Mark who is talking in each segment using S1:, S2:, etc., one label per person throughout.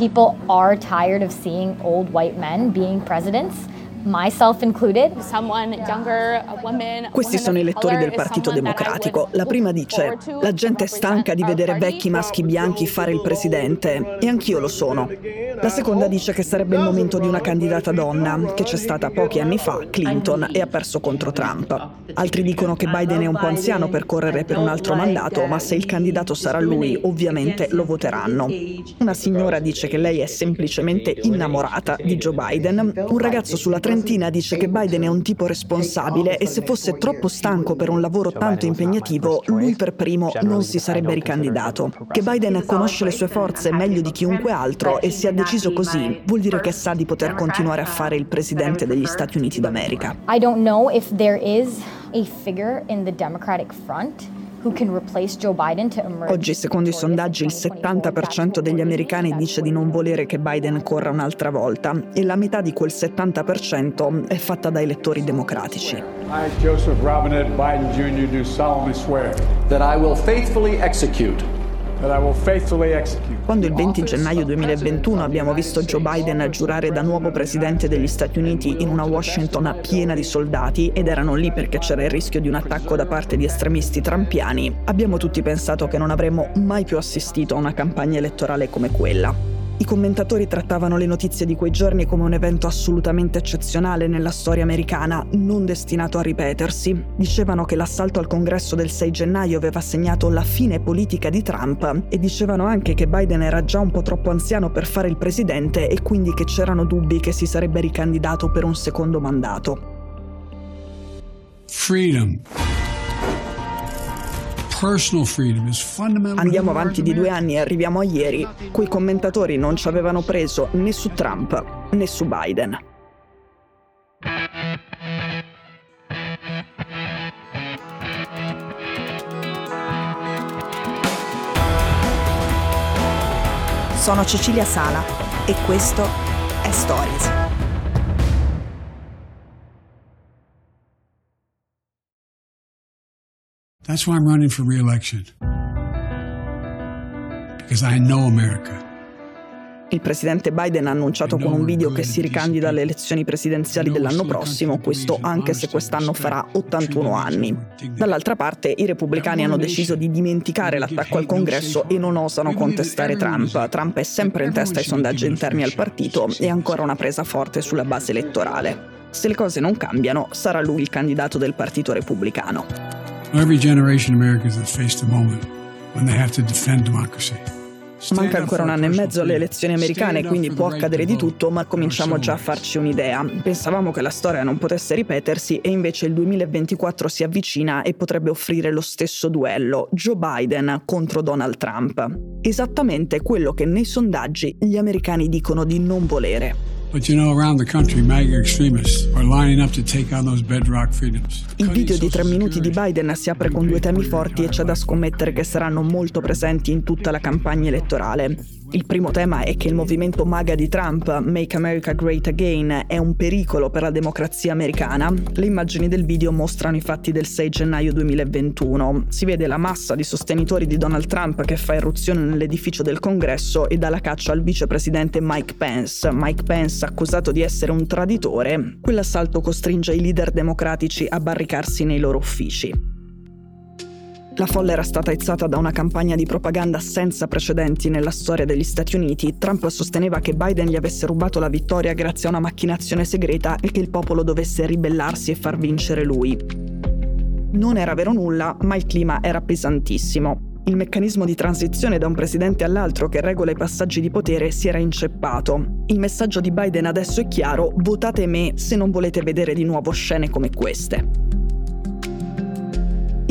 S1: People are tired of seeing old white men being presidents.
S2: Questi sono i lettori del Partito Democratico. La prima dice, la gente è stanca di vedere vecchi maschi bianchi fare il presidente, e anch'io lo sono. La seconda dice che sarebbe il momento di una candidata donna, che c'è stata pochi anni fa, Clinton, e ha perso contro Trump. Altri dicono che Biden è un po' anziano per correre per un altro mandato, ma se il candidato sarà lui, ovviamente lo voteranno. Una signora dice che lei è semplicemente innamorata di Joe Biden. Un ragazzo sulla trentina dice che Biden è un tipo responsabile e se fosse troppo stanco per un lavoro tanto impegnativo, lui per primo non si sarebbe ricandidato. Che Biden conosce le sue forze meglio di chiunque altro e si è deciso così vuol dire che sa di poter continuare a fare il presidente degli Stati Uniti d'America.
S1: I don't know if there is a figure in the Democratic front
S2: Oggi, secondo i sondaggi, il 70% degli americani dice di non volere che Biden corra un'altra volta e la metà di quel 70% è fatta da elettori democratici.
S3: I, Joseph Robinette Biden Jr., do solemnly swear that I will faithfully execute
S2: quando il 20 gennaio 2021 abbiamo visto Joe Biden giurare da nuovo presidente degli Stati Uniti in una Washington piena di soldati ed erano lì perché c'era il rischio di un attacco da parte di estremisti trampiani, abbiamo tutti pensato che non avremmo mai più assistito a una campagna elettorale come quella. I commentatori trattavano le notizie di quei giorni come un evento assolutamente eccezionale nella storia americana, non destinato a ripetersi. Dicevano che l'assalto al congresso del 6 gennaio aveva segnato la fine politica di Trump e dicevano anche che Biden era già un po' troppo anziano per fare il presidente e quindi che c'erano dubbi che si sarebbe ricandidato per un secondo mandato.
S4: Freedom.
S2: Andiamo avanti di due anni e arriviamo a ieri. Quei commentatori non ci avevano preso né su Trump né su Biden.
S5: Sono Cecilia Sala e questo è Stories.
S4: That's why I'm running for re-election. Because I know America.
S2: Il presidente Biden ha annunciato con un video che si ricandida alle elezioni presidenziali dell'anno prossimo, questo anche se quest'anno farà 81 anni. Dall'altra parte, i repubblicani hanno deciso di dimenticare l'attacco al congresso e non osano contestare Trump. Trump è sempre in testa ai sondaggi interni al partito e ha ancora una presa forte sulla base elettorale. Se le cose non cambiano, sarà lui il candidato del partito repubblicano.
S4: Every generation of Americans has faced a moment when they have to defend democracy.
S2: Manca ancora un anno e mezzo alle elezioni americane, quindi può accadere di tutto, ma cominciamo già a farci un'idea. Pensavamo che la storia non potesse ripetersi e invece il 2024 si avvicina e potrebbe offrire lo stesso duello, Joe Biden contro Donald Trump. Esattamente quello che nei sondaggi gli americani dicono di non volere. Il video di tre minuti di Biden si apre con due temi forti e c'è da scommettere che saranno molto presenti in tutta la campagna elettorale. Il primo tema è che il movimento MAGA di Trump, Make America Great Again, è un pericolo per la democrazia americana. Le immagini del video mostrano i fatti del 6 gennaio 2021. Si vede la massa di sostenitori di Donald Trump che fa irruzione nell'edificio del congresso e dà la caccia al vicepresidente Mike Pence. Mike Pence accusato di essere un traditore. Quell'assalto costringe i leader democratici a barricarsi nei loro uffici. La folla era stata aizzata da una campagna di propaganda senza precedenti nella storia degli Stati Uniti. Trump sosteneva che Biden gli avesse rubato la vittoria grazie a una macchinazione segreta e che il popolo dovesse ribellarsi e far vincere lui. Non era vero nulla, ma il clima era pesantissimo. Il meccanismo di transizione da un presidente all'altro che regola i passaggi di potere si era inceppato. Il messaggio di Biden adesso è chiaro, votate me se non volete vedere di nuovo scene come queste.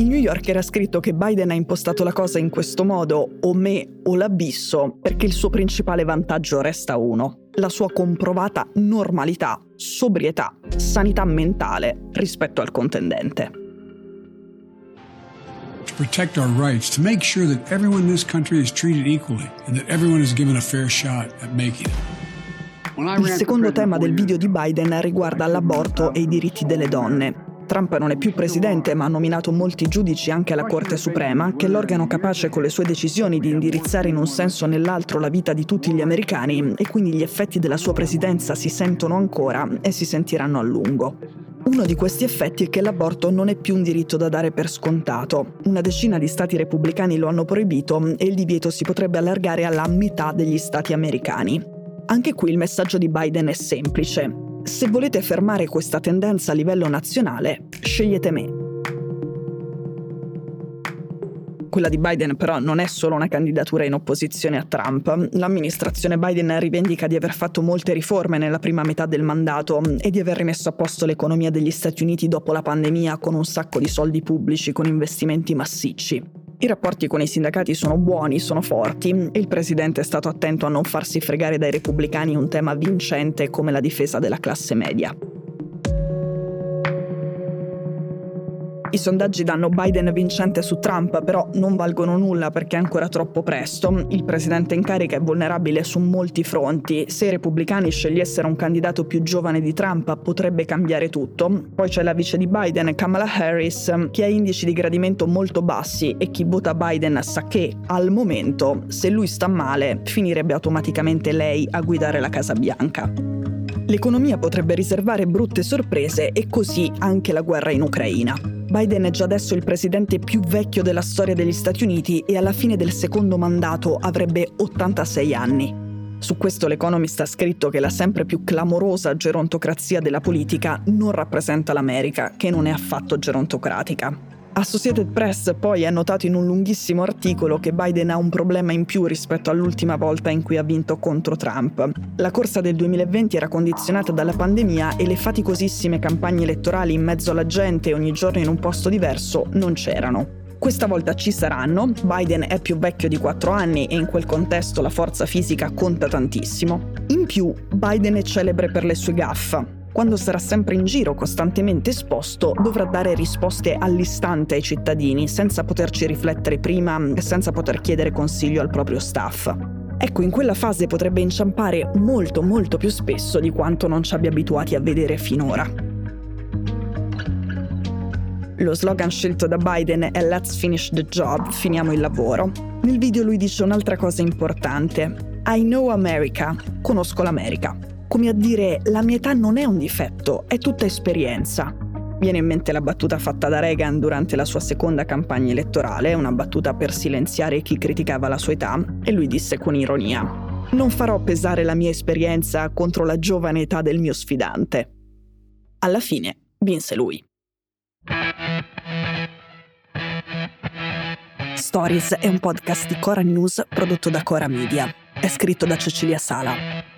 S2: Il New Yorker ha scritto che Biden ha impostato la cosa in questo modo, o me o l'abisso, perché il suo principale vantaggio resta uno, la sua comprovata normalità, sobrietà, sanità mentale rispetto al contendente.
S4: To protect our rights, to make sure that everyone in this country is treated equally and that everyone is given a fair shot at making it.
S2: Il secondo tema del video di Biden riguarda l'aborto e i diritti delle donne. Trump non è più presidente, ma ha nominato molti giudici anche alla Corte Suprema, che è l'organo capace con le sue decisioni di indirizzare in un senso o nell'altro la vita di tutti gli americani e quindi gli effetti della sua presidenza si sentono ancora e si sentiranno a lungo. Uno di questi effetti è che l'aborto non è più un diritto da dare per scontato. Una decina di stati repubblicani lo hanno proibito e il divieto si potrebbe allargare alla metà degli stati americani. Anche qui il messaggio di Biden è semplice. Se volete fermare questa tendenza a livello nazionale, scegliete me. Quella di Biden però non è solo una candidatura in opposizione a Trump. L'amministrazione Biden rivendica di aver fatto molte riforme nella prima metà del mandato e di aver rimesso a posto l'economia degli Stati Uniti dopo la pandemia con un sacco di soldi pubblici, con investimenti massicci. I rapporti con i sindacati sono buoni, sono forti e il presidente è stato attento a non farsi fregare dai repubblicani un tema vincente come la difesa della classe media. I sondaggi danno Biden vincente su Trump, però non valgono nulla perché è ancora troppo presto. Il presidente in carica è vulnerabile su molti fronti. Se i repubblicani scegliessero un candidato più giovane di Trump potrebbe cambiare tutto. Poi c'è la vice di Biden, Kamala Harris, che ha indici di gradimento molto bassi e chi vota Biden sa che, al momento, se lui sta male, finirebbe automaticamente lei a guidare la Casa Bianca. L'economia potrebbe riservare brutte sorprese e così anche la guerra in Ucraina. Biden è già adesso il presidente più vecchio della storia degli Stati Uniti e alla fine del secondo mandato avrebbe 86 anni. Su questo l'Economist ha scritto che la sempre più clamorosa gerontocrazia della politica non rappresenta l'America, che non è affatto gerontocratica. Associated Press poi ha notato in un lunghissimo articolo che Biden ha un problema in più rispetto all'ultima volta in cui ha vinto contro Trump. La corsa del 2020 era condizionata dalla pandemia e le faticosissime campagne elettorali in mezzo alla gente ogni giorno in un posto diverso non c'erano. Questa volta ci saranno, Biden è più vecchio di 4 anni e in quel contesto la forza fisica conta tantissimo. In più, Biden è celebre per le sue gaffe, quando sarà sempre in giro, costantemente esposto, dovrà dare risposte all'istante ai cittadini, senza poterci riflettere prima e senza poter chiedere consiglio al proprio staff. Ecco, in quella fase potrebbe inciampare molto molto più spesso di quanto non ci abbia abituati a vedere finora. Lo slogan scelto da Biden è Let's finish the job, finiamo il lavoro. Nel video lui dice un'altra cosa importante. I know America, conosco l'America come a dire la mia età non è un difetto, è tutta esperienza. Viene in mente la battuta fatta da Reagan durante la sua seconda campagna elettorale, una battuta per silenziare chi criticava la sua età, e lui disse con ironia, non farò pesare la mia esperienza contro la giovane età del mio sfidante. Alla fine vinse lui. Stories è un podcast di Cora News prodotto da Cora Media. È scritto da Cecilia Sala.